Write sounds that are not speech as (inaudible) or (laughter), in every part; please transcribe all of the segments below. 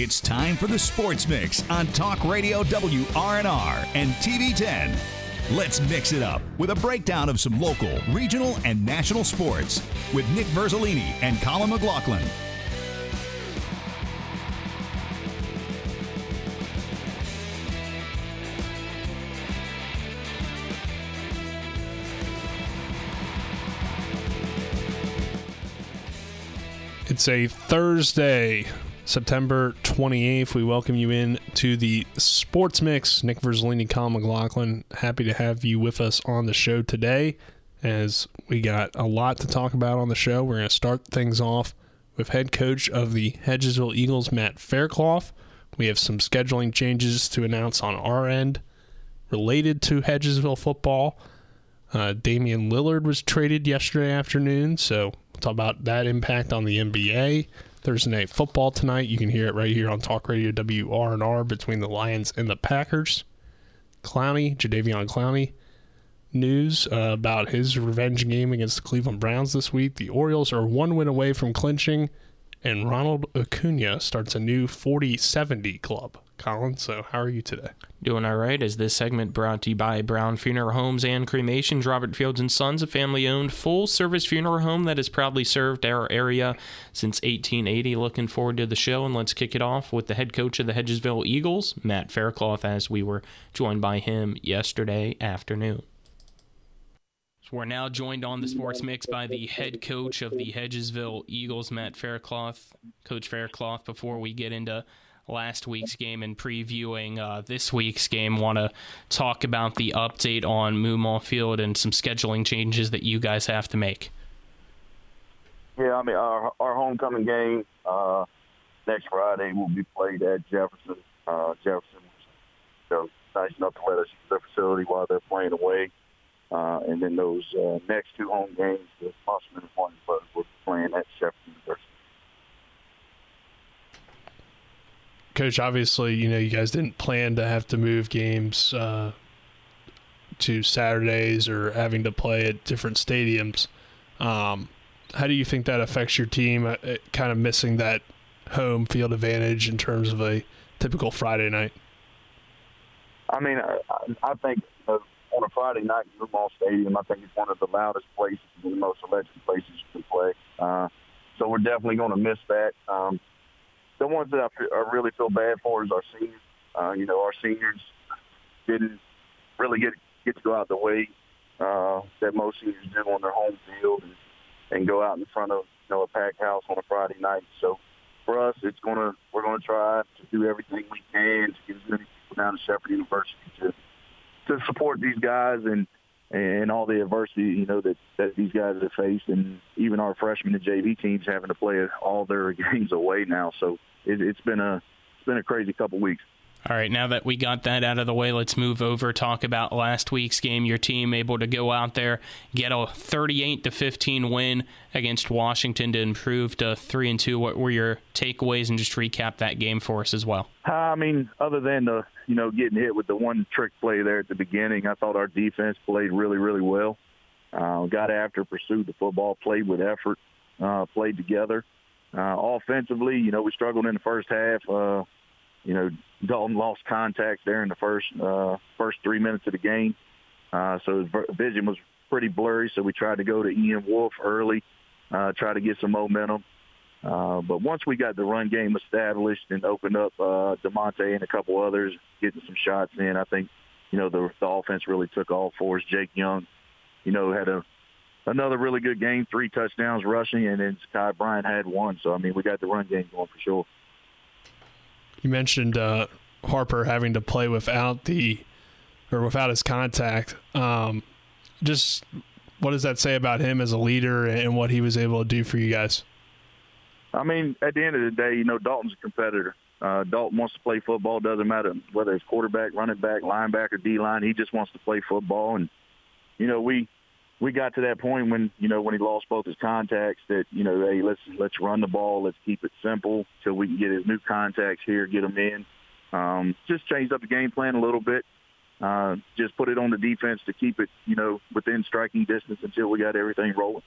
It's time for the Sports Mix on Talk Radio WRNR and TV 10. Let's mix it up with a breakdown of some local, regional, and national sports with Nick Verzolini and Colin McLaughlin. It's a Thursday, September 28th. We welcome you in to the Sports Mix. Nick Verzolini, Colin McLaughlin. Happy to have you with us on the show today as we got a lot to talk about on the show. We're going to start things off with head coach of the Hedgesville Eagles, Matt Faircloth. We have some scheduling changes to announce on our end related to Hedgesville football. Uh, Damian Lillard was traded yesterday afternoon, so we'll talk about that impact on the NBA. Thursday night football tonight. You can hear it right here on Talk Radio WRNR between the Lions and the Packers. Clowney, Jadeveon Clowney, news uh, about his revenge game against the Cleveland Browns this week. The Orioles are one win away from clinching, and Ronald Acuna starts a new 40 70 club. Colin, so how are you today? Doing all right. Is this segment brought to you by Brown Funeral Homes and Cremations, Robert Fields and Sons, a family-owned full-service funeral home that has proudly served our area since 1880. Looking forward to the show, and let's kick it off with the head coach of the Hedgesville Eagles, Matt Faircloth, as we were joined by him yesterday afternoon. We're now joined on the Sports Mix by the head coach of the Hedgesville Eagles, Matt Faircloth. Coach Faircloth, before we get into last week's game and previewing uh, this week's game, want to talk about the update on Moomaw Field and some scheduling changes that you guys have to make. Yeah, I mean, our, our homecoming game uh, next Friday will be played at Jefferson. Uh, Jefferson was nice enough to let us use their facility while they're playing away. Uh, and then those uh, next two home games, the Musselman and Martinsburg, will be playing at Jefferson University. Coach, obviously, you know, you guys didn't plan to have to move games uh, to Saturdays or having to play at different stadiums. Um, how do you think that affects your team? Uh, kind of missing that home field advantage in terms of a typical Friday night. I mean, I, I think uh, on a Friday night, Moomaw Stadium, I think it's one of the loudest places, the most electric places you can play. Uh, so we're definitely going to miss that. Um, the ones that I, I really feel bad for is our seniors. Uh, you know, our seniors didn't really get get to go out the way uh, that most seniors do on their home field and, and go out in front of you know a packed house on a Friday night. So for us, it's gonna we're gonna try to do everything we can to get as many people down to Shepherd University to to support these guys and and all the adversity you know that that these guys have faced, and even our freshman and JV teams having to play all their (laughs) games away now. So it, it's been a it's been a crazy couple weeks. All right, now that we got that out of the way, let's move over talk about last week's game. Your team able to go out there, get a 38 to 15 win against Washington to improve to 3 and 2. What were your takeaways and just recap that game for us as well? I mean, other than the, you know, getting hit with the one trick play there at the beginning, I thought our defense played really really well. Uh, got after, pursued the football, played with effort, uh, played together. Uh, offensively, you know, we struggled in the first half. Uh, you know, Dalton lost contact there in the first uh, first three minutes of the game, uh, so his vision was pretty blurry. So we tried to go to Ian Wolf early, uh, try to get some momentum. Uh, but once we got the run game established and opened up uh, Demonte and a couple others getting some shots in, I think you know the, the offense really took off for us. Jake Young, you know, had a another really good game, three touchdowns rushing, and then Sky Bryant had one. So I mean, we got the run game going for sure. You mentioned uh, Harper having to play without the or without his contact. Um, just what does that say about him as a leader and what he was able to do for you guys? I mean, at the end of the day, you know, Dalton's a competitor. Uh, Dalton wants to play football. Doesn't matter whether it's quarterback, running back, linebacker, D line. He just wants to play football. And you know, we we got to that point when you know when he lost both his contacts that you know hey let's let's run the ball let's keep it simple till we can get his new contacts here get them in um, just changed up the game plan a little bit uh, just put it on the defense to keep it you know within striking distance until we got everything rolling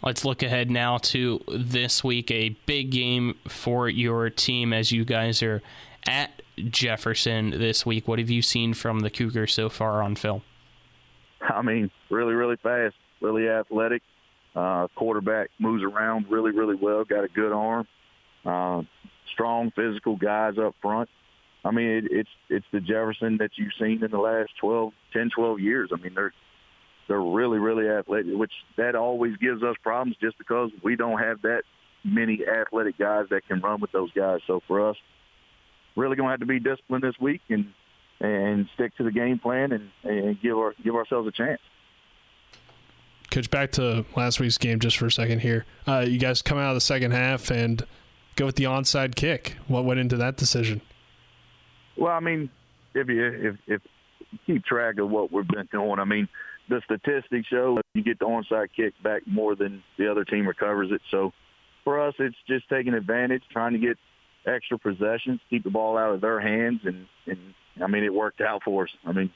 Let's look ahead now to this week, a big game for your team as you guys are at Jefferson this week. What have you seen from the Cougars so far on film? (laughs) I mean, really, really fast, really athletic. Uh, quarterback moves around really, really well. Got a good arm. Uh, strong, physical guys up front. I mean, it, it's it's the Jefferson that you've seen in the last 12, 10, 12 years. I mean, they're they're really, really athletic, which that always gives us problems just because we don't have that many athletic guys that can run with those guys. So for us, really going to have to be disciplined this week and and stick to the game plan and, and give our give ourselves a chance. Coach, back to last week's game just for a second here. Uh, you guys come out of the second half and go with the onside kick. What went into that decision? Well, I mean, if you if if you keep track of what we've been doing, I mean, the statistics show you get the onside kick back more than the other team recovers it. So for us, it's just taking advantage, trying to get extra possessions, keep the ball out of their hands, and and I mean it worked out for us. I mean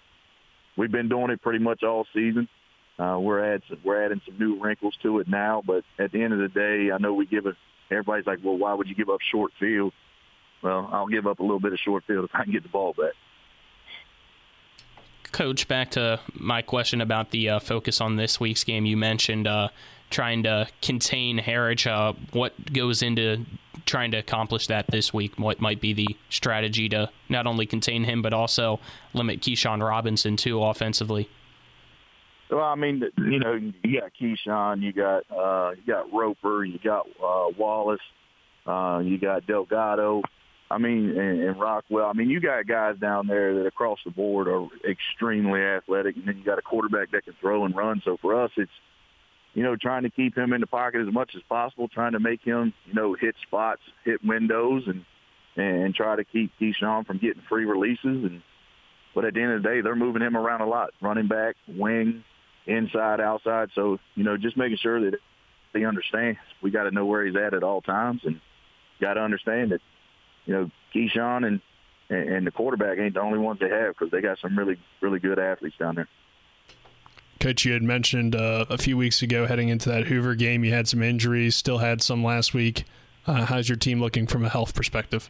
we've been doing it pretty much all season. Uh, we're adding we're adding some new wrinkles to it now, but at the end of the day, I know we give it. Everybody's like, well, why would you give up short field? Well, I'll give up a little bit of short field if I can get the ball back. Coach, back to my question about the uh, focus on this week's game. You mentioned uh, trying to contain Harridge. Uh, what goes into trying to accomplish that this week? What might be the strategy to not only contain him but also limit Keyshawn Robinson too offensively? Well, I mean, you know, you got Keyshawn, you got uh, you got Roper, you got uh, Wallace, uh, you got Delgado. I mean, and, and Rockwell. I mean, you got guys down there that across the board are extremely athletic, and then you got a quarterback that can throw and run. So for us, it's you know, trying to keep him in the pocket as much as possible, trying to make him, you know, hit spots, hit windows, and and try to keep Keyshawn from getting free releases. And but at the end of the day, they're moving him around a lot, running back, wing, inside, outside. So you know, just making sure that they understand we got to know where he's at at all times, and got to understand that you know Keyshawn and and the quarterback ain't the only ones they have because they got some really really good athletes down there. Coach, you had mentioned uh, a few weeks ago heading into that Hoover game, you had some injuries, still had some last week. Uh, how's your team looking from a health perspective?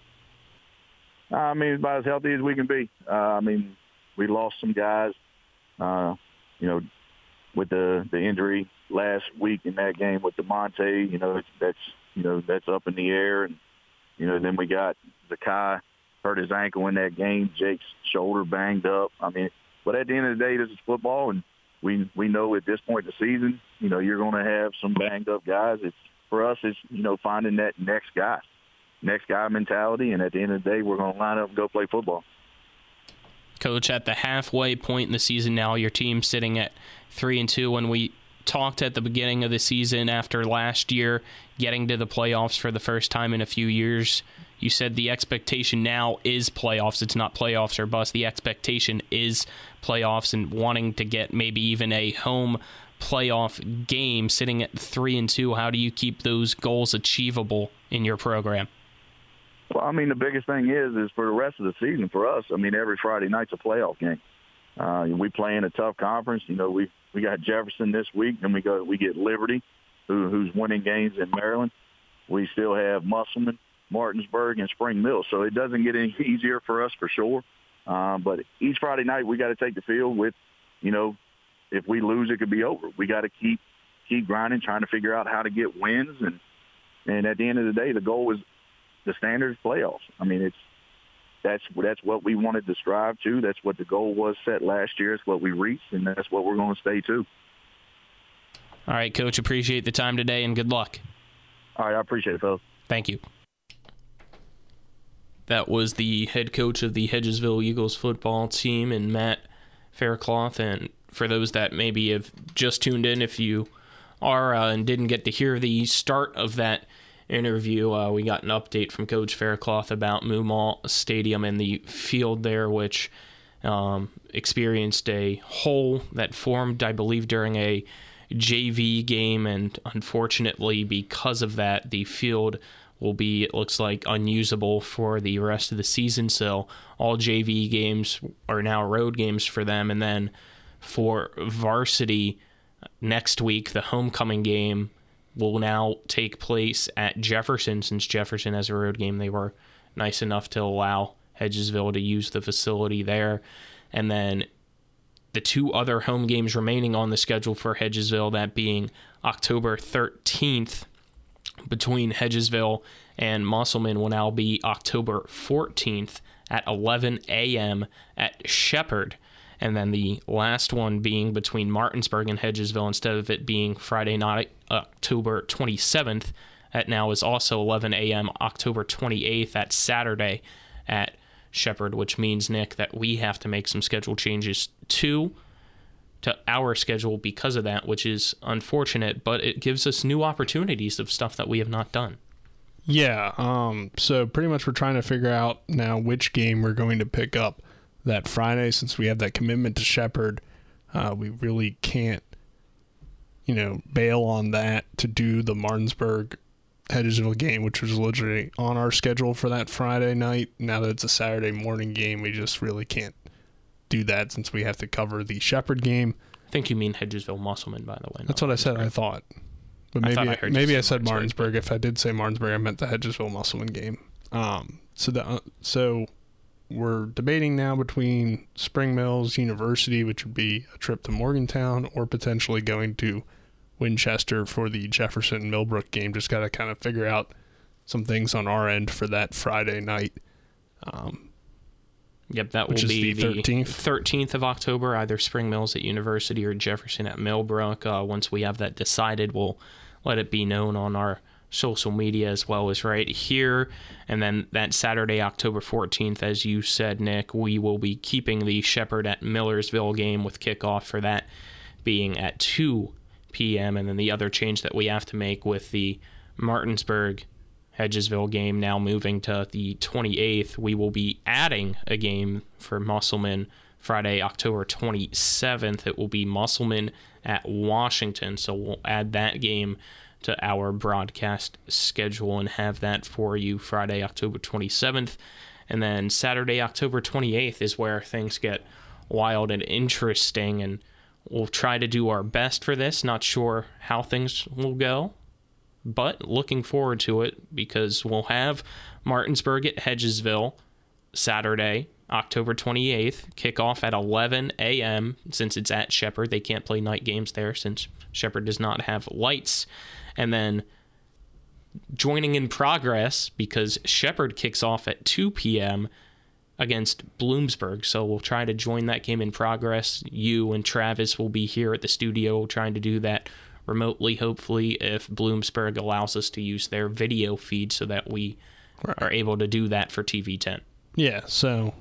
I mean, about as healthy as we can be. Uh, I mean, we lost some guys, uh, you know, with the the injury last week in that game with Demonte. You know, that's you know that's up in the air, and you know then we got Zakai hurt his ankle in that game. Jake's shoulder banged up. I mean, but at the end of the day, this is football, and we we know at this point in the season, you know, you're going to have some banged up guys. It's for us, it's you know finding that next guy, next guy mentality, and at the end of the day, we're going to line up and go play football. Coach, at the halfway point in the season now, your team sitting at three and two. When we talked at the beginning of the season after last year getting to the playoffs for the first time in a few years, you said the expectation now is playoffs. It's not playoffs or bust. The expectation is playoffs and wanting to get maybe even a home playoff game sitting at 3 and 2. How do you keep those goals achievable in your program? Well, I mean, the biggest thing is is for the rest of the season for us. I mean, every Friday night's a playoff game. Uh, we play in a tough conference. You know, we we got Jefferson this week, and we go we get Liberty, who, who's winning games in Maryland. We still have Musselman Martinsburg, and Spring Mill. So it doesn't get any easier for us for sure. Um, but each Friday night we got to take the field with, you know, if we lose, it could be over. We got to keep keep grinding, trying to figure out how to get wins, and and at the end of the day, the goal is the standard playoffs. I mean, it's that's that's what we wanted to strive to. That's what the goal was set last year. It's what we reached, and that's what we're going to stay to. All right, Coach. Appreciate the time today, and good luck. All right, I appreciate it, fellas. Thank you. That was the head coach of the Hedgesville Eagles football team and Matt Faircloth. And for those that maybe have just tuned in, if you are uh, and didn't get to hear the start of that interview, uh, we got an update from Coach Faircloth about Moomaw Stadium and the field there, which um, experienced a hole that formed, I believe, during a JV game. And unfortunately, because of that, the field will be, it looks like, unusable for the rest of the season. So all JV games are now road games for them. And then for varsity next week, the homecoming game will now take place at Jefferson since Jefferson has a road game. They were nice enough to allow Hedgesville to use the facility there. And then the two other home games remaining on the schedule for Hedgesville, that being October 13th between Hedgesville and Musselman, will now be October 14th at 11 a.m. at Shepherd. And then the last one being between Martinsburg and Hedgesville instead of it being Friday night, October 27th, at now is also 11 a.m. October 28th at Saturday at Shepherd, which means, Nick, that we have to make some schedule changes too to our schedule because of that, which is unfortunate, but it gives us new opportunities of stuff that we have not done. Yeah. Um, so pretty much we're trying to figure out now which game we're going to pick up that Friday since we have that commitment to Shepherd. Uh, we really can't, you know, bail on that to do the Martinsburg Hedgesville game, which was literally on our schedule for that Friday night. Now that it's a Saturday morning game, we just really can't do that since we have to cover the Shepherd game. I think you mean Hedgesville Musselman, by the way. That's what I said. I thought, but I maybe thought I I heard maybe I said Martinsburg, Martinsburg. If I did say Martinsburg, I meant the Hedgesville Musselman game. Um, so the uh, so we're debating now between Spring Mills University, which would be a trip to Morgantown, or potentially going to Winchester for the Jefferson Millbrook game. Just got to kind of figure out some things on our end for that Friday night. Um, Yep, that will be the 13th. 13th of October, either Spring Mills at University or Jefferson at Millbrook. Uh, once we have that decided, we'll let it be known on our social media as well as right here. And then that Saturday, October 14th, as you said, Nick, we will be keeping the Shepherd at Millersville game with kickoff for that being at 2 p.m. And then the other change that we have to make with the Martinsburg Hedgesville game now moving to the 28th. We will be adding a game for Musselman Friday, October 27th. It will be Musselman at Washington. So we'll add that game to our broadcast schedule and have that for you Friday, October 27th. And then Saturday, October 28th is where things get wild and interesting. And we'll try to do our best for this. Not sure how things will go but looking forward to it because we'll have Martinsburg at Hedgesville Saturday, October 28th, kickoff at 11 a.m. Since it's at Shepherd, they can't play night games there since Shepherd does not have lights. And then joining in progress because Shepherd kicks off at 2 p.m. against Bloomsburg. So we'll try to join that game in progress. You and Travis will be here at the studio trying to do that remotely, hopefully, if Bloomsburg allows us to use their video feed so that we Right. are able to do that for TV10. Yeah, so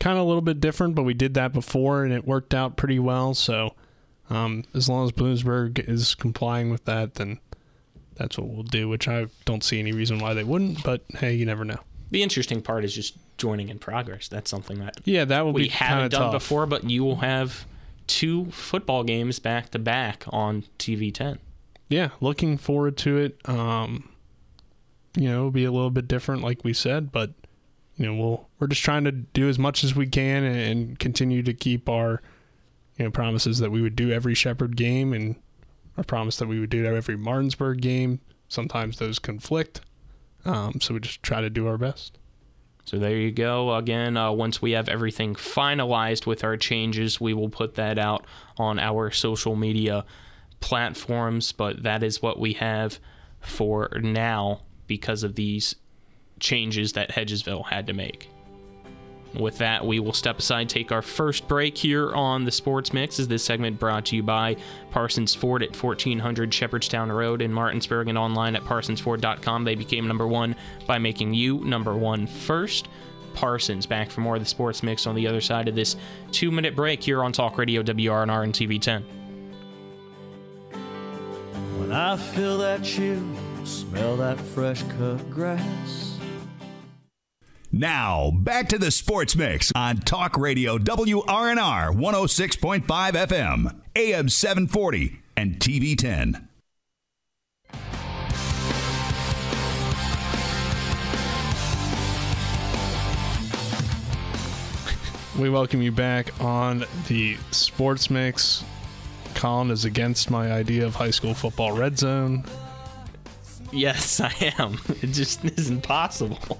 kind of a little bit different, but we did that before and it worked out pretty well. So um, as long as Bloomsburg is complying with that, then that's what we'll do. Which I don't see any reason why they wouldn't. But hey, you never know. The interesting part is just joining in progress. That's something that Yeah, that will we be haven't done tough. before, but you will have two football games back to back on TV10. Yeah, looking forward to it. Um, you know, be a little bit different, like we said, but you know, we'll we're just trying to do as much as we can and, and continue to keep our you know promises that we would do every Shepherd game and our promise that we would do every Martinsburg game. Sometimes those conflict, um, so we just try to do our best. So there you go. Again, uh, once we have everything finalized with our changes, we will put that out on our social media platforms. But that is what we have for now because of these changes that Hedgesville had to make. With that, we will step aside, take our first break here on the Sports Mix. Is this segment brought to you by Parsons Ford at 1400 Shepherdstown Road in Martinsburg and online at parsonsford.com. They became number one by making you number one first. Parsons back for more of the Sports Mix on the other side of this two minute break here on Talk Radio WRNR and TV10. When I feel that chill, smell that fresh cut grass. Now, back to the Sports Mix on Talk Radio WRNR 106.5 FM, AM 740, and TV 10. We welcome you back on the Sports Mix. Colin is against my idea of high school football red zone. Yes, I am. (laughs) It just isn't possible.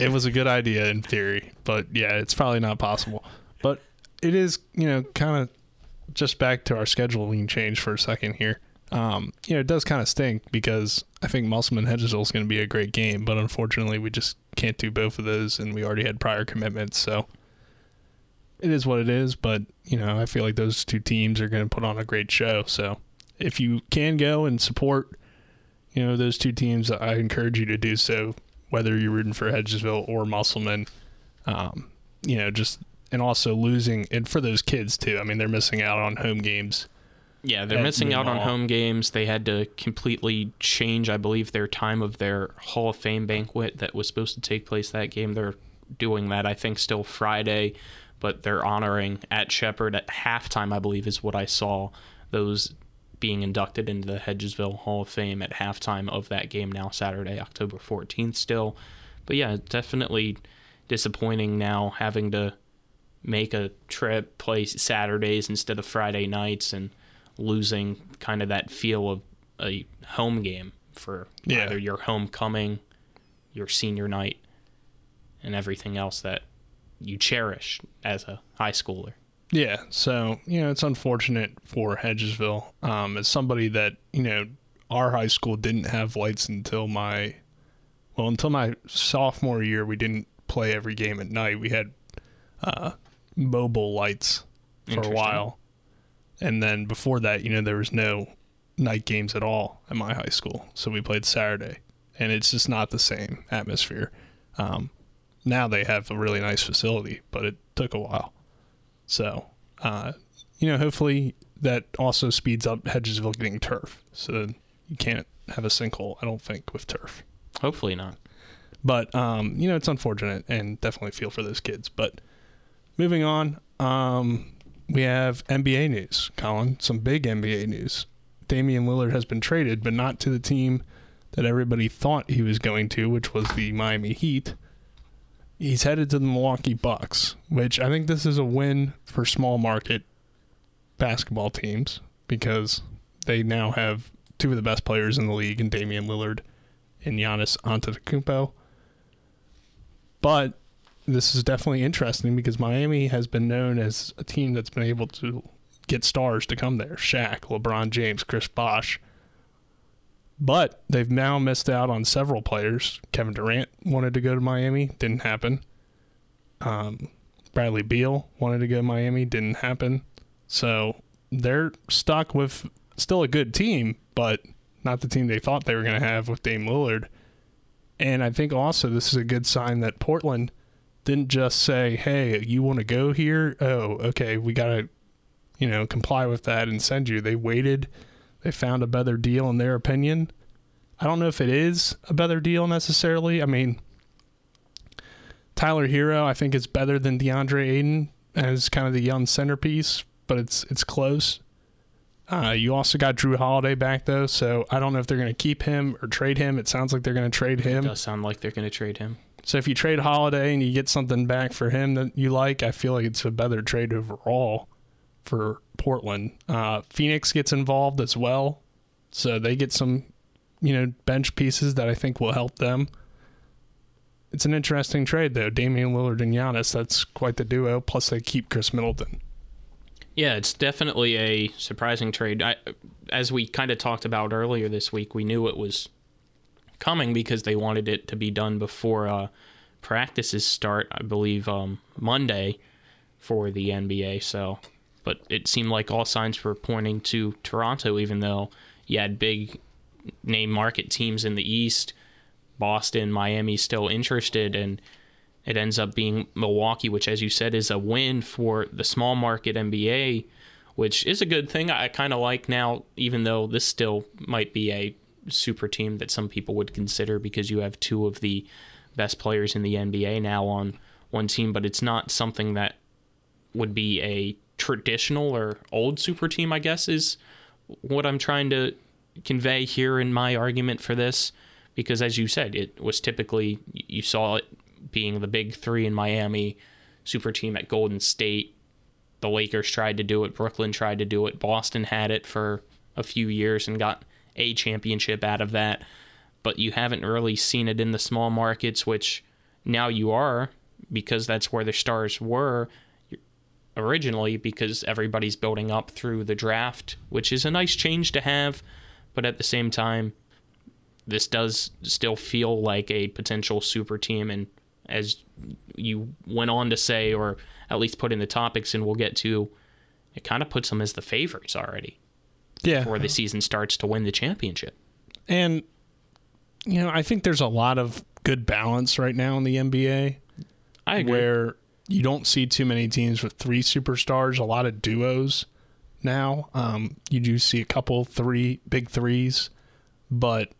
It was a good idea in theory, but yeah, it's probably not possible. But it is, you know, kind of just back to our scheduling change for a second here. Um, you know, it does kind of stink because I think Musselman Hedgesville is going to be a great game, but unfortunately, we just can't do both of those, and we already had prior commitments, so it is what it is. But you know, I feel like those two teams are going to put on a great show. So if you can go and support, you know, those two teams, I encourage you to do so, whether you're rooting for Hedgesville or Musselman. Um, you know, just and also losing and for those kids too. I mean, they're missing out on home games. Yeah, they're missing out on home games. They had to completely change, I believe, their time of their Hall of Fame banquet that was supposed to take place that game. They're doing that, I think, still Friday, but they're honoring at Shepherd at halftime, I believe, is what I saw. Those being inducted into the Hedgesville Hall of Fame at halftime of that game now, Saturday, October 14th, still. But yeah, definitely disappointing now having to make a trip, play Saturdays instead of Friday nights, and losing kind of that feel of a home game for Yeah. either your homecoming, your senior night, and everything else that you cherish as a high schooler. Yeah, so you know it's unfortunate for Hedgesville. Um, as somebody that you know, our high school didn't have lights until my, well, until my sophomore year. We didn't play every game at night. We had uh, mobile lights for a while, and then before that, you know, there was no night games at all at my high school. So we played Saturday, and it's just not the same atmosphere. Um, now they have a really nice facility, but it took a while. So, uh, you know, hopefully that also speeds up Hedgesville getting turf. So you can't have a sinkhole, I don't think, with turf. Hopefully not. But, um, you know, it's unfortunate and definitely feel for those kids. But moving on, um, we have NBA news, Colin. Some big NBA news. Damian Lillard has been traded, but not to the team that everybody thought he was going to, which was the Miami Heat. He's headed to the Milwaukee Bucks, which I think this is a win for small market basketball teams because they now have two of the best players in the league in Damian Lillard and Giannis Antetokounmpo. But this is definitely interesting because Miami has been known as a team that's been able to get stars to come there. Shaq, LeBron James, Chris Bosh. But they've now missed out on several players. Kevin Durant wanted to go to Miami, didn't happen. Um, Bradley Beal wanted to go to Miami, didn't happen. So they're stuck with still a good team, but not the team they thought they were going to have with Dame Lillard. And I think also this is a good sign that Portland didn't just say, "Hey, you want to go here? Oh, okay, we got to you know, comply with that and send you." They waited. They found a better deal in their opinion. I don't know if it is a better deal necessarily. I mean, Tyler Herro, I think is better than DeAndre Ayton as kind of the young centerpiece, but it's it's close. Uh, you also got Jrue Holiday back though, so I don't know if they're going to keep him or trade him. It sounds like they're going to trade him. It does sound like they're going to trade him. So if you trade Holiday and you get something back for him that you like, I feel like it's a better trade overall for Portland. Uh, Phoenix gets involved as well, so they get some, you know, bench pieces that I think will help them. It's an interesting trade though. Damian Lillard and Giannis, that's quite the duo. Plus they keep Khris Middleton. Yeah, it's definitely a surprising trade. I, as we kind of talked about earlier this week, we knew it was coming because they wanted it to be done before uh, practices start. I believe um, Monday for the NBA. So, but it seemed like all signs were pointing to Toronto, even though you had big name market teams in the East, Boston, Miami still interested, and it ends up being Milwaukee, which, as you said, is a win for the small market NBA, which is a good thing. I kind of like now, even though this still might be a super team that some people would consider because you have two of the best players in the NBA now on one team, but it's not something that would be a traditional or old super team, I guess, is what I'm trying to convey here in my argument for this. Because as you said, it was typically, you saw it being the big three in Miami, super team at Golden State, the Lakers tried to do it, Brooklyn tried to do it, Boston had it for a few years and got a championship out of that. But you haven't really seen it in the small markets, which now you are because that's where the stars were originally because everybody's building up through the draft, which is a nice change to have. But at the same time, this does still feel like a potential super team. And as you went on to say, or at least put in the topics, and we'll get to, it kind of puts them as the favorites already. Yeah. Before the season starts to win the championship. And, you know, I think there's a lot of good balance right now in the NBA. I agree. Where you don't see too many teams with three superstars, a lot of duos now. Um, you do see a couple, three, big threes, but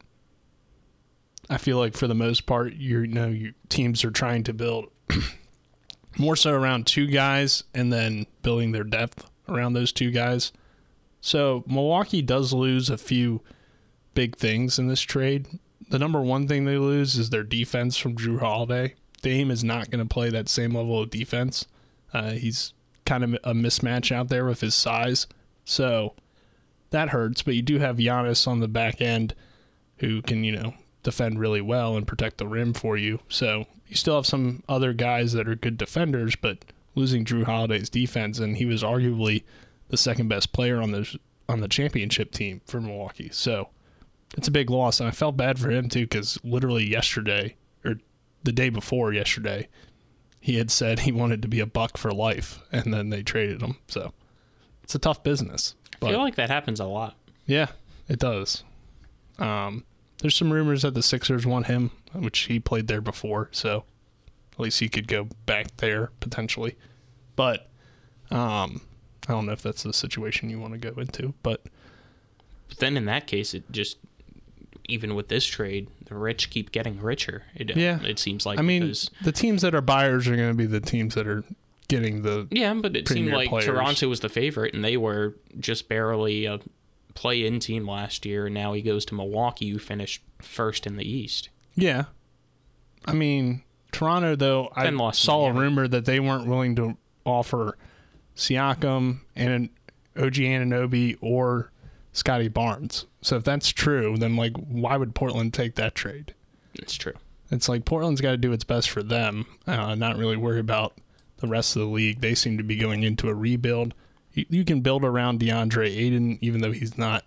I feel like for the most part, you know, your teams are trying to build (clears throat) more so around two guys and then building their depth around those two guys. So Milwaukee does lose a few big things in this trade. The number one thing they lose is their defense from Jrue Holiday. Dame is not going to play that same level of defense. Uh, he's kind of a mismatch out there with his size. So that hurts, but you do have Giannis on the back end who can, you know, defend really well and protect the rim for you. So you still have some other guys that are good defenders, but losing Jrue Holiday's defense, and he was arguably the second best player on the on the championship team for Milwaukee. So it's a big loss, and I felt bad for him too because literally yesterday or the day before yesterday, he had said he wanted to be a buck for life, and then they traded him. So it's a tough business. But, I feel like that happens a lot. Yeah, it does. Um, there's some rumors that the Sixers want him, which he played there before, so at least he could go back there potentially. But um, I don't know if that's the situation you want to go into. But But then in that case, it just even with this trade, the rich keep getting richer. It, uh, Yeah. it seems like I mean, the teams that are buyers are going to be the teams that are getting the yeah, but it seemed like players. Toronto was the favorite, and they were just barely a play-in team last year. And now he goes to Milwaukee, who finished first in the East. Yeah. I mean, Toronto, though, I lost saw a rumor that they weren't willing to offer Siakam and OG Anunoby or Scottie Barnes. So if that's true, then, like, why would Portland take that trade? It's true. It's like Portland's got to do its best for them, uh, not really worry about the rest of the league. They seem to be going into a rebuild. You, you can build around DeAndre Ayton, even though he's not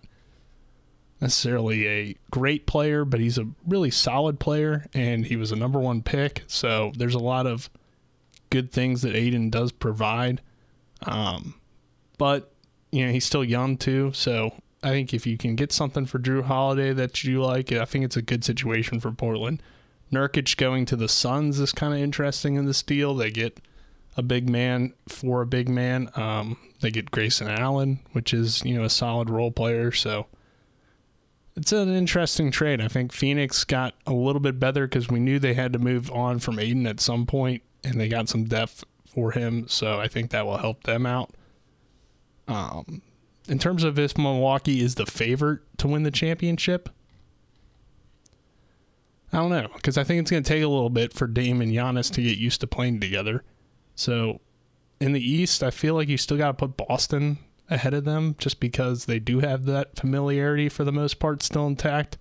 necessarily a great player, but he's a really solid player, and he was a number one pick. So there's a lot of good things that Ayton does provide. Um, but you know he's still young too, so I think if you can get something for Jrue Holiday that you like, I think it's a good situation for Portland. Nurkic going to the Suns is kind of interesting in this deal. They get a big man for a big man. Um, they get Grayson Allen, which is you know a solid role player. So it's an interesting trade. I think Phoenix got a little bit better because we knew they had to move on from Ayton at some point, and they got some depth for him. So I think that will help them out. Um, in terms of if Milwaukee is the favorite to win the championship, I don't know because I think it's going to take a little bit for Dame and Giannis to get used to playing together. So in the East, I feel like you still got to put Boston ahead of them just because they do have that familiarity for the most part still intact.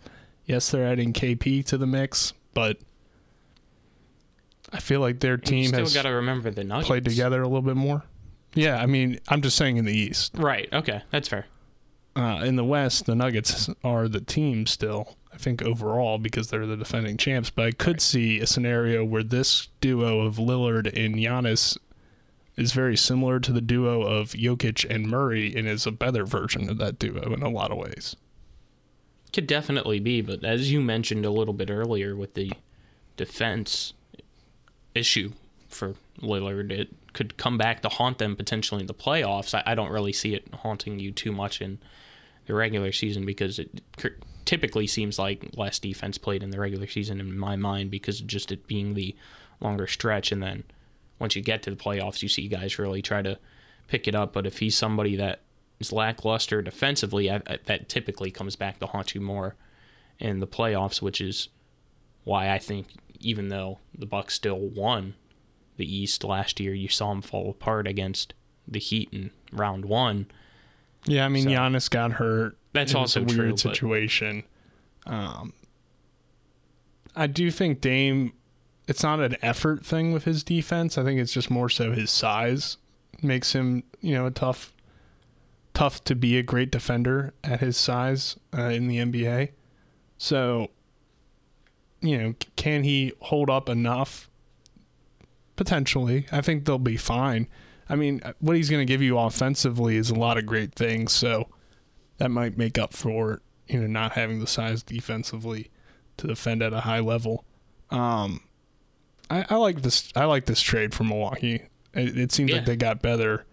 Yes, they're adding KP to the mix, but I feel like their And team still has got to remember the Nuggets. played together a little bit more. Yeah, I mean, I'm just saying in the East. Right. Okay, that's fair. Uh, in the West, the Nuggets are the team still, I think, overall, because they're the defending champs. But I could see a scenario where this duo of Lillard and Giannis is very similar to the duo of Jokic and Murray and is a better version of that duo in a lot of ways. Could definitely be, but as you mentioned a little bit earlier with the defense issue for Lillard, it could come back to haunt them potentially in the playoffs. I, I don't really see it haunting you too much in the regular season because it typically seems like less defense played in the regular season in my mind because just it being the longer stretch. And then once you get to the playoffs, you see guys really try to pick it up. But if he's somebody that is lackluster defensively, I, I, that typically comes back to haunt you more in the playoffs, which is why I think even though the Bucks still won the East last year, you saw them fall apart against the Heat in round one. Yeah, I mean So- Giannis got hurt. That's also a true, weird but- situation. Um, I do think Dame. It's not an effort thing with his defense. I think it's just more so his size makes him, you know, a tough, tough to be a great defender at his size uh, in the NBA. So, you know, can he hold up enough? Potentially, I think they'll be fine. I mean, what he's going to give you offensively is a lot of great things. So that might make up for you know not having the size defensively to defend at a high level. Um, I, I like this. I like this trade for Milwaukee. It, it seems Yeah. like they got better.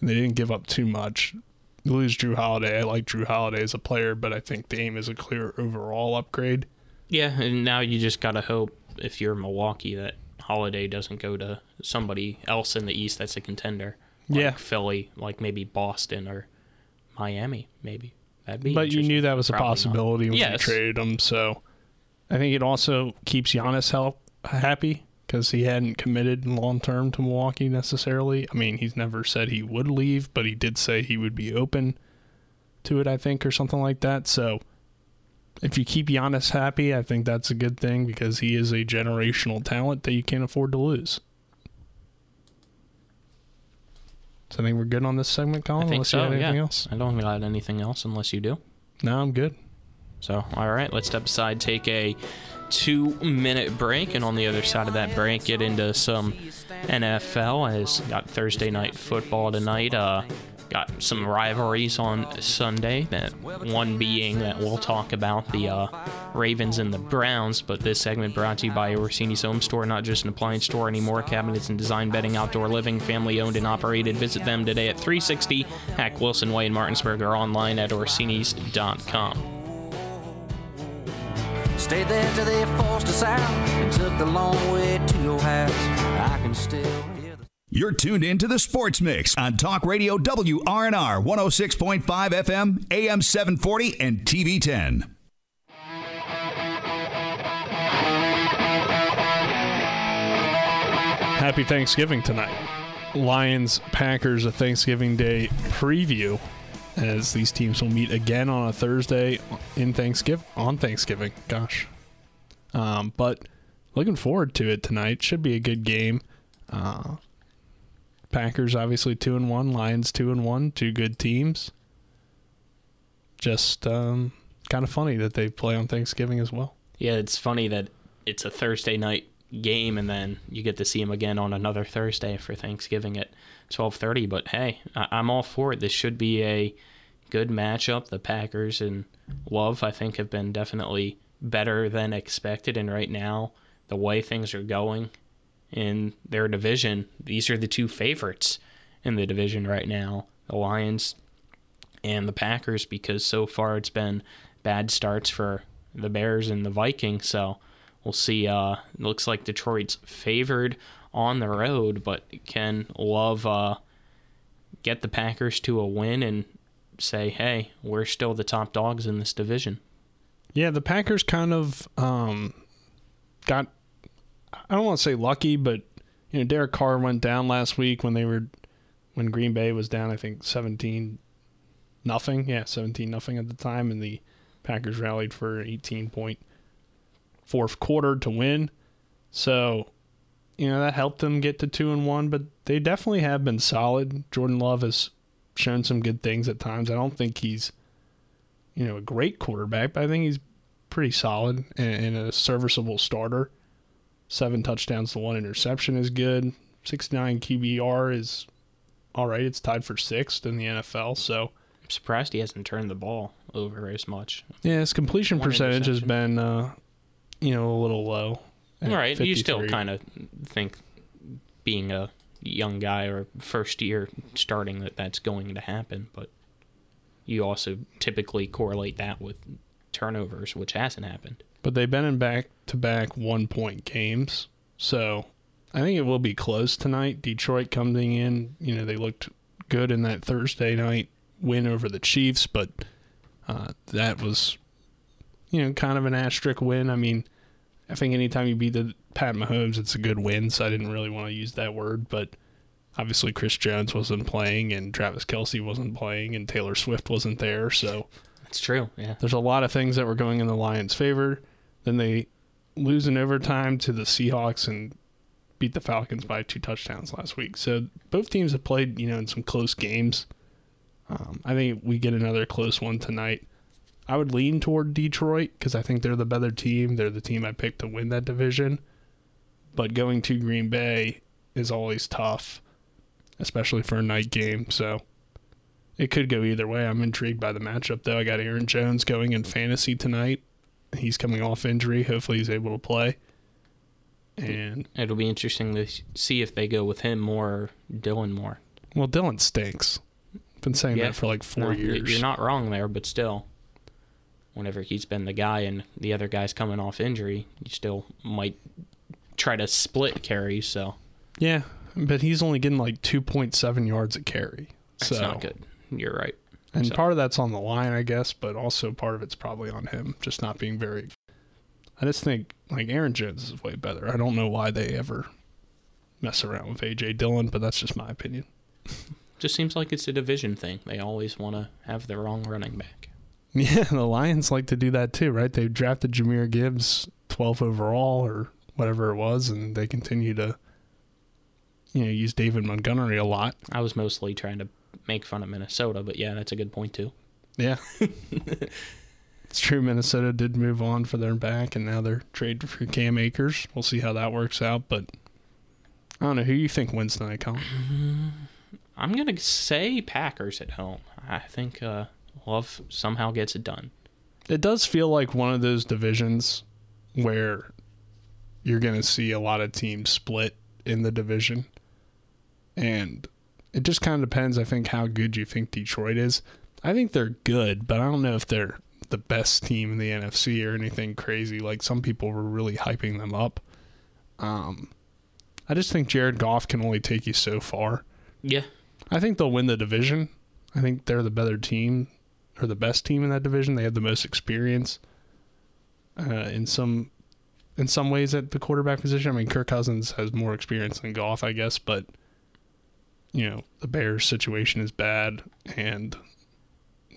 And they didn't give up too much. You lose Jrue Holiday. I like Jrue Holiday as a player, but I think Dame is a clear overall upgrade. Yeah, and now you just gotta hope if you're Milwaukee that Holiday doesn't go to somebody else in the East that's a contender. Like Yeah. Philly, like maybe Boston or Miami, maybe. That'd be. But you knew that was a Probably not. possibility when you traded him. So I think it also keeps Giannis help happy because he hadn't committed long term to Milwaukee necessarily. I mean, he's never said he would leave, but he did say he would be open to it, I think, or something like that. So if you keep Giannis happy, I think that's a good thing because he is a generational talent that you can't afford to lose. So I think we're good on this segment, Colin. I think unless so. you had anything yeah. else. I don't got anything else unless you do. No, I'm good. So, all right, let's step aside, take a two minute break, and on the other side of that break, get into some NFL. As got Thursday night football tonight. Uh, got some rivalries on Sunday. That one being that we'll talk about the uh, Ravens and the Browns. But this segment brought to you by Orsini's Home Store, not just an appliance store anymore. Cabinets and design bedding, outdoor living, family owned and operated. Visit them today at 360 Hack Wilson Way in Martinsburg or online at Orsini's.com. Stayed there till they forced us out and took the long way to your house. I can still You're tuned in to the Sports Mix on Talk Radio WRNR 106.5 FM, AM 740, and TV 10. Happy Thanksgiving tonight. Lions Packers a Thanksgiving Day preview as these teams will meet again on a Thursday in Thanksgiving on Thanksgiving. Gosh. Um, but looking forward to it tonight. Should be a good game. Uh, Packers obviously 2 and 1, Lions 2 and 1, two good teams. Just um, kind of funny that they play on Thanksgiving as well. Yeah, it's funny that it's a Thursday night game and then you get to see them again on another Thursday for Thanksgiving at 12:30, but hey, I- I'm all for it. This should be a good matchup. The Packers and Love I think have been definitely better than expected and right now the way things are going in their division, these are the two favorites in the division right now. The Lions and the Packers because so far it's been bad starts for the Bears and the Vikings. So we'll see. Uh, looks like Detroit's favored on the road, but can Love uh, get the Packers to a win and say, hey, we're still the top dogs in this division? Yeah, the Packers kind of um, got I don't want to say lucky, but you know, Derek Carr went down last week when they were when Green Bay was down, I think seventeen nothing. Yeah, seventeen nothing at the time, and the Packers rallied for eighteen point fourth quarter to win. So, you know, that helped them get to two and one, but they definitely have been solid. Jordan Love has shown some good things at times. I don't think he's you know, a great quarterback, but I think he's pretty solid and, and a serviceable starter. Seven touchdowns to one interception is good. 69 QBR is all right. It's tied for sixth in the NFL. So, I'm surprised he hasn't turned the ball over as much. yeah, his completion One percentage has been, uh, you know, a little low. All right, you still kind of think being a young guy or first year starting that that's going to happen, but you also typically correlate that with turnovers, which hasn't happened. But they've been in back to back one point games. So I think it will be close tonight. Detroit coming in, you know, they looked good in that Thursday night win over the Chiefs, but uh, that was, you know, kind of an asterisk win. I mean, I think anytime you beat the Pat Mahomes, it's a good win. So I didn't really want to use that word, but obviously Chris Jones wasn't playing and Travis Kelce wasn't playing and Taylor Swift wasn't there. So It's true. Yeah. there's a lot of things that were going in the Lions' favor. Then they lose in overtime to the Seahawks and beat the Falcons by two touchdowns last week. So both teams have played, you know, in some close games. Um, I think we get another close one tonight. I would lean toward Detroit because I think they're the better team. They're the team I picked to win that division. But going to Green Bay is always tough, especially for a night game. So it could go either way. I'm intrigued by the matchup, though. I got Aaron Jones going in fantasy tonight. He's coming off injury. Hopefully, he's able to play. And It'll be interesting to see if they go with him more or Dylan more. well, Dylan stinks. Been saying Yeah. that for like four No, years. You're not wrong there, but still, whenever he's been the guy and the other guy's coming off injury, you still might try to split carries. So Yeah, but he's only getting like 2.7 yards a carry. that's so not good. You're right. And So- part of that's on the line, I guess, but also part of it's probably on him just not being very. I just think like Aaron Jones is way better. I don't know why they ever mess around with AJ Dillon, but that's just my opinion. (laughs) Just seems like it's a division thing. They always want to have the wrong running back. (laughs) Yeah, the Lions like to do that too, right? They drafted Jahmyr Gibbs 12 overall or whatever it was, and they continue to, you know, use David Montgomery a lot. I was mostly trying to make fun of Minnesota, but yeah, that's a good point too. Yeah. (laughs) it's true. Minnesota did move on for their back, and now they're trading for Cam Akers. We'll see how that works out, but I don't know. Who you think wins tonight, Colin? I'm gonna say Packers at home. I think uh, Love somehow gets it done. It does feel like one of those divisions where you're going to see a lot of teams split in the division. And it just kind of depends, I think, how good you think Detroit is. I think they're good, but I don't know if they're the best team in the NFC or anything crazy. Like some people were really hyping them up. Um, I just think Jared Goff can only take you so far. Yeah, I think they'll win the division. I think they're the better team or the best team in that division. They have the most experience uh, in some in some ways at the quarterback position. I mean, Kirk Cousins has more experience than Goff, I guess, but you know the Bears' situation is bad, and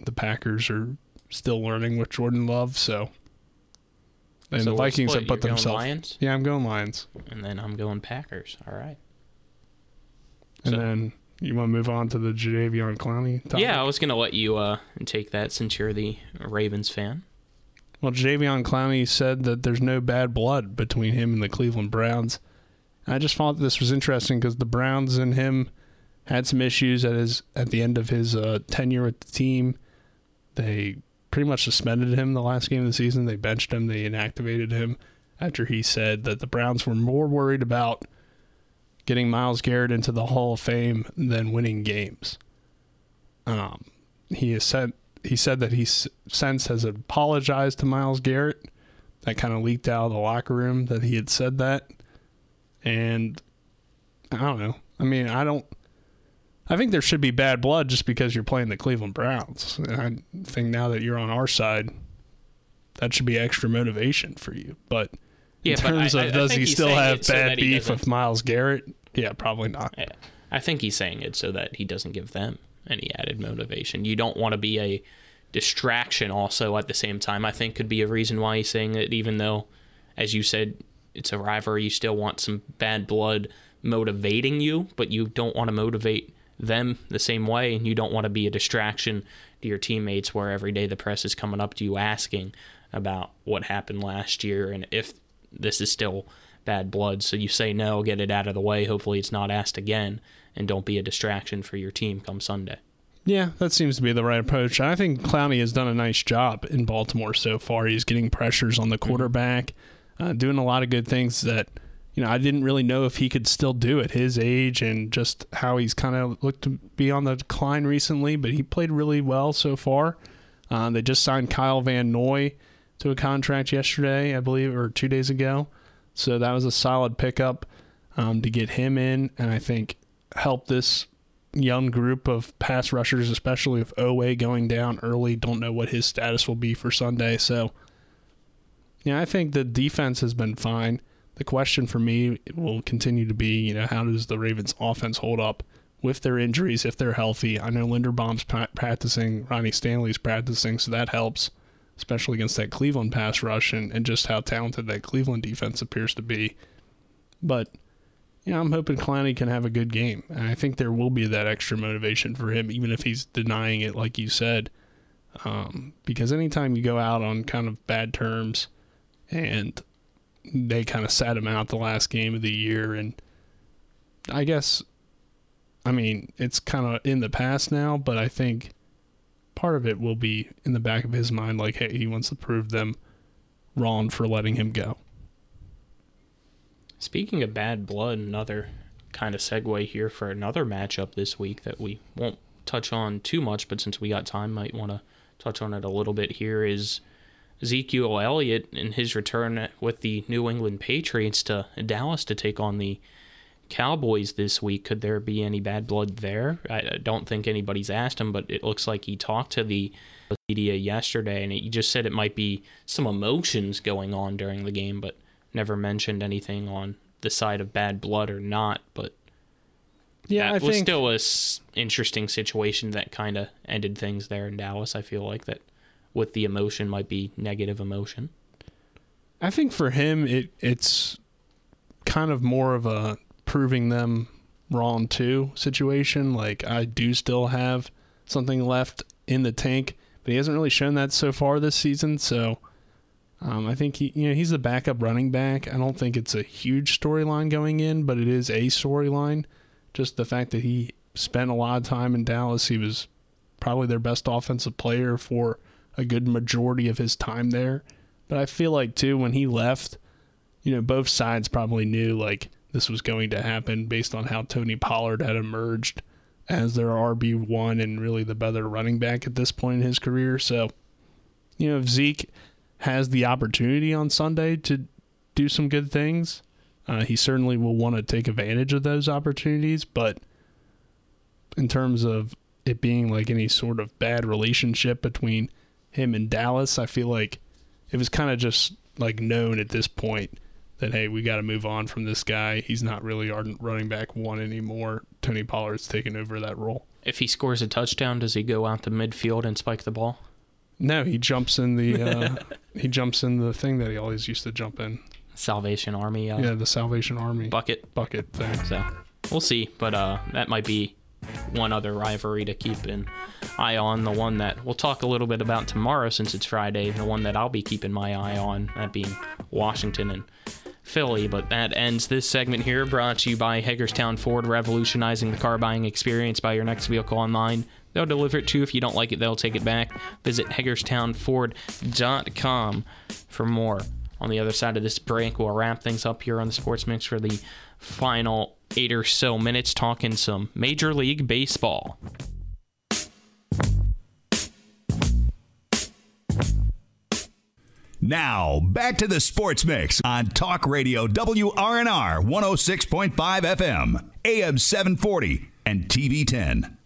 the Packers are still learning with Jordan Love. So, and So the Vikings have put going themselves. Yeah, I'm going Lions, and then I'm going Packers. All right. and So- then you want to move on to the Jadeveon Clowney. Topic? Yeah, I was gonna let you uh, take that since you're the Ravens fan. Well, Jadeveon Clowney said that there's no bad blood between him and the Cleveland Browns. I just thought this was interesting because the Browns and him had some issues at his at the end of his uh, tenure with the team. They pretty much suspended him the last game of the season. They benched him. They inactivated him after he said that the Browns were more worried about getting Myles Garrett into the Hall of Fame than winning games. Um, he has said he said that he since has apologized to Myles Garrett. That kind of leaked out of the locker room that he had said that, and I don't know. I mean, I don't. I think there should be bad blood just because you're playing the Cleveland Browns. And I think now that you're on our side, that should be extra motivation for you. But in Yeah, but terms I- of I- I does think he still have it so bad beef with Myles Garrett? Yeah, probably not. Yeah. I think he's saying it so that he doesn't give them any added motivation. You don't want to be a distraction also at the same time. I think could be a reason why he's saying it even though as you said it's a rivalry, you still want some bad blood motivating you, but you don't want to motivate them the same way and you don't want to be a distraction to your teammates where every day the press is coming up to you asking about what happened last year and if this is still bad blood. So you say no, get it out of the way. Hopefully it's not asked again, and don't be a distraction for your team come Sunday. Yeah, that seems to be the right approach. I think Clowney has done a nice job in Baltimore so far. He's getting pressures on the quarterback, uh, doing a lot of good things that you know I didn't really know if he could still do it his age and just how he's kind of looked to be on the decline recently. But he played really well so far. Uh, they just signed Kyle Van Noy to a contract yesterday, I believe, or two days ago. So that was a solid pickup um, to get him in, and I think help this young group of pass rushers, especially with Oweh going down early. Don't know what his status will be for Sunday. So, yeah, I think the defense has been fine. The question for me will continue to be, you know, how does the Ravens offense hold up with their injuries if they're healthy? I know Linderbaum's practicing, Ronnie Stanley's practicing, so that helps, especially against that Cleveland pass rush and, and just how talented that Cleveland defense appears to be. But you know, I'm hoping Clowney can have a good game. And I think there will be that extra motivation for him, even if he's denying it, like you said. Um, because anytime you go out on kind of bad terms and they kind of sat him out the last game of the year, and I guess, I mean, it's kind of in the past now, but I think part of it will be in the back of his mind, like, hey, he wants to prove them wrong for letting him go. Speaking of bad blood, another kind of segue here for another matchup this week that we won't touch on too much, but since we got time, might want to touch on it a little bit here is Ezekiel Elliott in his return with the New England Patriots to Dallas to take on the Cowboys this week. Could there be any bad blood there? I don't think anybody's asked him, but it looks like he talked to the media yesterday and he just said it might be some emotions going on during the game, but never mentioned anything on the side of bad blood or not, but yeah, that I was think still a s- interesting situation that kind of ended things there in Dallas. I feel like that with the emotion might be negative emotion. I think for him it it's kind of more of a proving them wrong too situation. Like I do still have something left in the tank, but he hasn't really shown that so far this season. So um, I think he, you know, he's the backup running back. I don't think it's a huge storyline going in, but it is a storyline. Just the fact that he spent a lot of time in Dallas, he was probably their best offensive player for a good majority of his time there. But I feel like too when he left, you know, both sides probably knew like this was going to happen based on how Tony Pollard had emerged as their RB one and really the better running back at this point in his career. So, you know, if Zeke has the opportunity on Sunday to do some good things, uh, he certainly will want to take advantage of those opportunities. But in terms of it being like any sort of bad relationship between him in Dallas, I feel like it was kind of just like known at this point that hey, we got to move on from this guy. He's not really our running back one anymore. Tony Pollard's taking over that role. If he scores a touchdown, does he go out to midfield and spike the ball? No, he jumps in the uh, (laughs) he jumps in the thing that he always used to jump in. Salvation Army uh, Yeah, the Salvation Army bucket. bucket thing. So we'll see, but uh, that might be one other rivalry to keep an eye on. The one that we'll talk a little bit about tomorrow, since it's Friday. The one that I'll be keeping my eye on, that being Washington and Philly. But that ends this segment here, brought to you by Hagerstown Ford, revolutionizing the car buying experience. Buy your next vehicle online. They'll deliver it to you. If you don't like it, they'll take it back. Visit HagerstownFord.com for more. On the other side of this break, we'll wrap things up here on the Sports Mix for the final eight or so minutes, talking some Major League Baseball. Now, back to the Sports Mix on Talk Radio WRNR 106.5 FM, AM 740, and TV 10.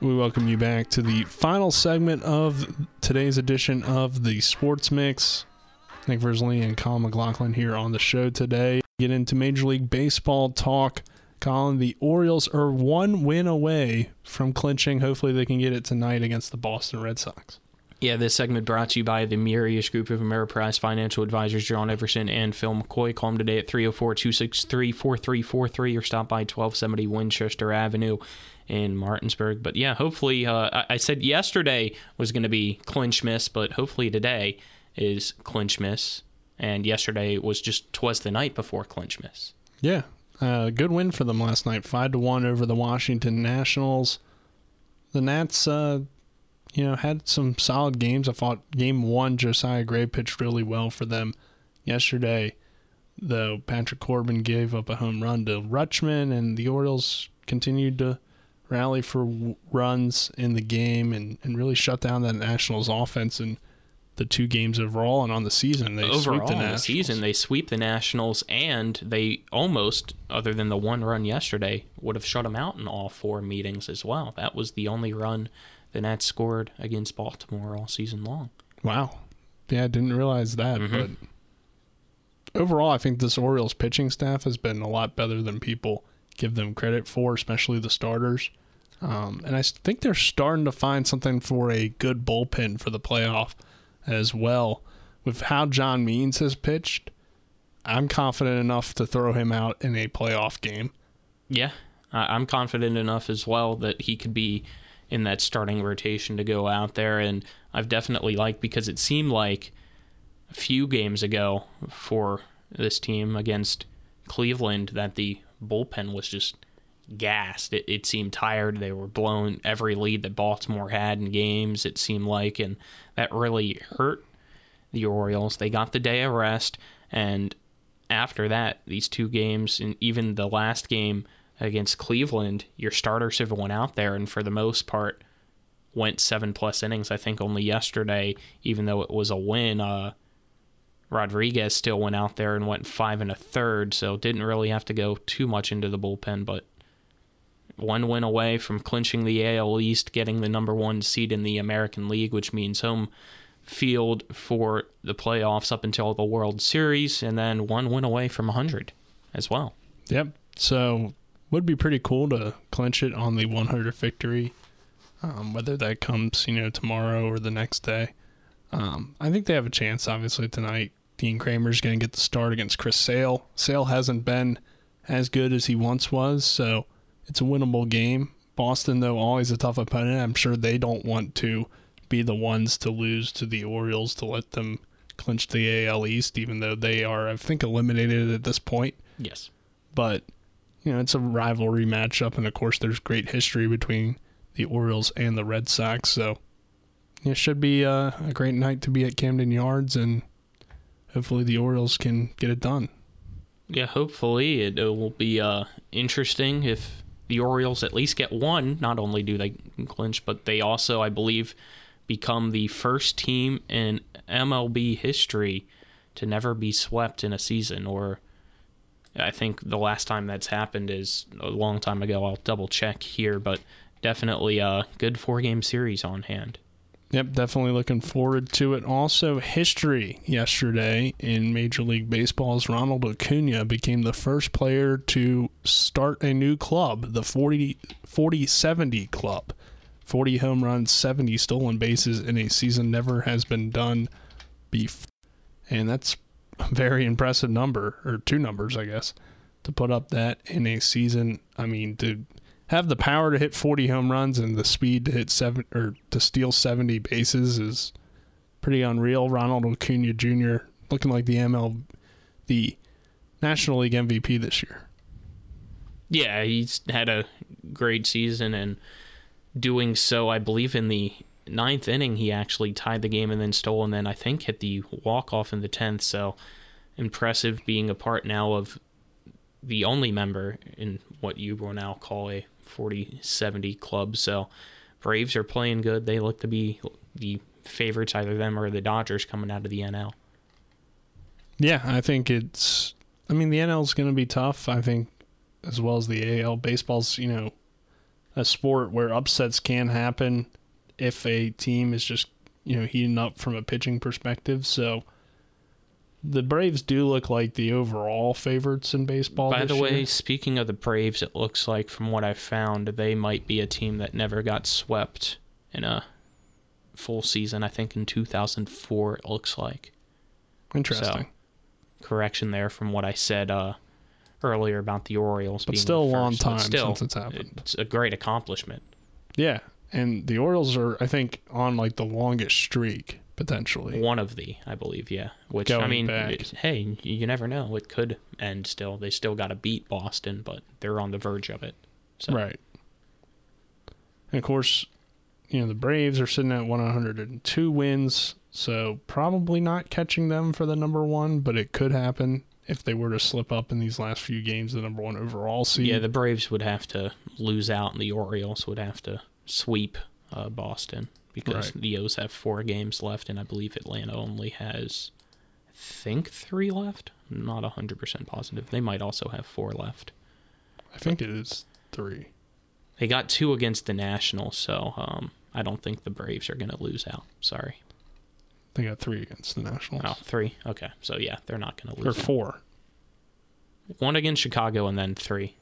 We welcome you back to the final segment of today's edition of the Sports Mix. Nick Versley and Colin McLaughlin here on the show today. Get into Major League Baseball talk. Colin, the Orioles are one win away from clinching. Hopefully, they can get it tonight against the Boston Red Sox. Yeah, this segment brought to you by the Murius Group of Ameriprise Financial Advisors, John Everson and Phil McCoy. Call them today at 304 263 4343 or stop by 1270 Winchester Avenue in Martinsburg. But yeah, hopefully, uh, I said yesterday was going to be clinch miss, but hopefully today is clinch miss. And yesterday was just twas the night before clinch miss. Yeah, uh, good win for them last night, five to one over the Washington Nationals. The Nats, uh, you know, had some solid games. I thought game one, Josiah Gray pitched really well for them yesterday. Though Patrick Corbin gave up a home run to Rutschman, and the Orioles continued to rally for w- runs in the game and, and really shut down that Nationals offense in the two games overall and on the season. They overall sweep the the Nationals. season they sweep the Nationals and they almost other than the one run yesterday would have shut them out in all four meetings as well. That was the only run the Nats scored against Baltimore all season long. Wow. Yeah, I didn't realize that. Mhm. But overall, I think this Orioles pitching staff has been a lot better than people give them credit for, especially the starters. Um, and I think they're starting to find something for a good bullpen for the playoff as well. With how John Means has pitched, I'm confident enough to throw him out in a playoff game. Yeah, I'm confident enough as well that he could be in that starting rotation to go out there. And I've definitely liked because it seemed like a few games ago for this team against Cleveland that the bullpen was just gassed. It, it seemed tired. They were blown every lead that Baltimore had in games, it seemed like. And that really hurt the Orioles. They got the day of rest. And after that, these two games, and even the last game against Cleveland, your starters have went out there and for the most part went seven plus innings. I think only yesterday, even though it was a win, uh, Rodriguez still went out there and went five and a third, so didn't really have to go too much into the bullpen, but one win away from clinching the AL East, getting the number one seed in the American League, which means home field for the playoffs up until the World Series, and then one win away from 100 as well. Yep. So would be pretty cool to clinch it on the 100 victory, um, whether that comes you know tomorrow or the next day. Um, I think they have a chance. Obviously tonight, Dean Kremer's going to get the start against Chris Sale. Sale hasn't been as good as he once was, so it's a winnable game. Boston, though, always a tough opponent. I'm sure they don't want to be the ones to lose to the Orioles to let them clinch the AL East, even though they are, I think, eliminated at this point Yes. but you know it's a rivalry matchup, and of course there's great history between the Orioles and the Red Sox, so it should be uh, a great night to be at Camden Yards, and hopefully the Orioles can get it done. Yeah, hopefully it, it will be uh, interesting if the Orioles at least get one. Not only do they clinch, but they also, I believe, become the first team in MLB history to never be swept in a season. Or I think the last time that's happened is a long time ago. I'll double check here, but definitely a good four game series on hand. Yep, definitely looking forward to it. Also, history yesterday in Major League Baseball's Ronald Acuna became the first player to start a new club, the 40 40 70 club. 40 home runs, 70 stolen bases in a season never has been done before. And that's a very impressive number, or two numbers, I guess, to put up that in a season. I mean, to have the power to hit 40 home runs and the speed to hit seven or to steal 70 bases is pretty unreal. Ronald Acuna Jr. looking like the ML, the National League MVP this year. Yeah, he's had a great season and doing so, I believe, in the ninth inning, he actually tied the game and then stole, and then I think hit the walk off in the tenth. So impressive being a part now of the only member in what you will now call a 40-70 club. So Braves are playing good. They look to be the favorites, either them or the Dodgers coming out of the NL. Yeah, I think it's. I mean, the NL is going to be tough. I think, as well as the AL. Baseball's, you know, a sport where upsets can happen if a team is just, you know, heating up from a pitching perspective. So the Braves do look like the overall favorites in baseball. By the way, speaking of the Braves, it looks like from what I found, they might be a team that never got swept in a full season. I think in 2004, it looks like. interesting. Correction there from what I said uh, earlier about the Orioles. But still a long time still, since it's happened. It's a great accomplishment. Yeah, and the Orioles are, I think, on like the longest streak potentially. One of the, I believe, yeah. Which I mean, it- hey, you never know. It could end still. They still got to beat Boston, but they're on the verge of it. So Right. And of course, you know, the Braves are sitting at 102 wins, so probably not catching them for the number one, but it could happen if they were to slip up in these last few games, the number one overall seed. Yeah, the Braves would have to lose out, and the Orioles would have to sweep uh, Boston because Right. the O's have four games left, and I believe Atlanta only has, I think, three left. I'm not 100% positive. They might also have four left. I think it is three. They got two against the Nationals, so um, I don't think the Braves are going to lose out. Sorry. They got three against the Nationals. Oh, three. Okay, so yeah, they're not going to Or lose. it. four. One against Chicago and then three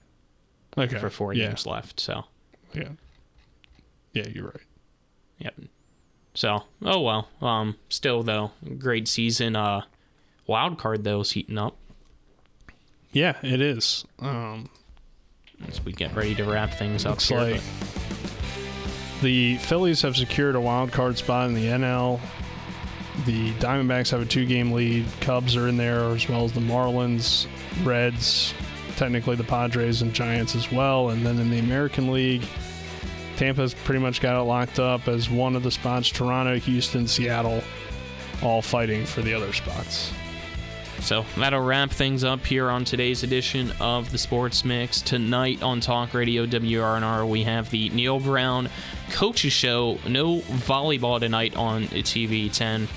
Okay. for four yeah. games left. So Yeah. Yeah, you're right. Yep. So, oh well. Um, still though, great season. Uh, wild card though is heating up Yeah, it is. Um, as we get ready to wrap things up. looks here, like the Phillies have secured a wild card spot in the NL. The Diamondbacks have a two game lead. Cubs are in there, as well as the Marlins, Reds, technically the Padres and Giants as well. And then in the American League, Tampa's pretty much got it locked up as one of the spots. Toronto, Houston, Seattle, all fighting for the other spots. So that'll wrap things up here on today's edition of the Sports Mix. Tonight on Talk Radio WRNR, we have the Neil Brown Coaches Show. No volleyball tonight on TV 10.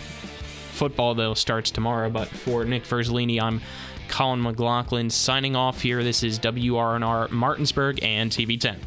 Football, though, starts tomorrow. But for Nick Verzolini, I'm Colin McLaughlin signing off here. This is WRNR Martinsburg and TV 10.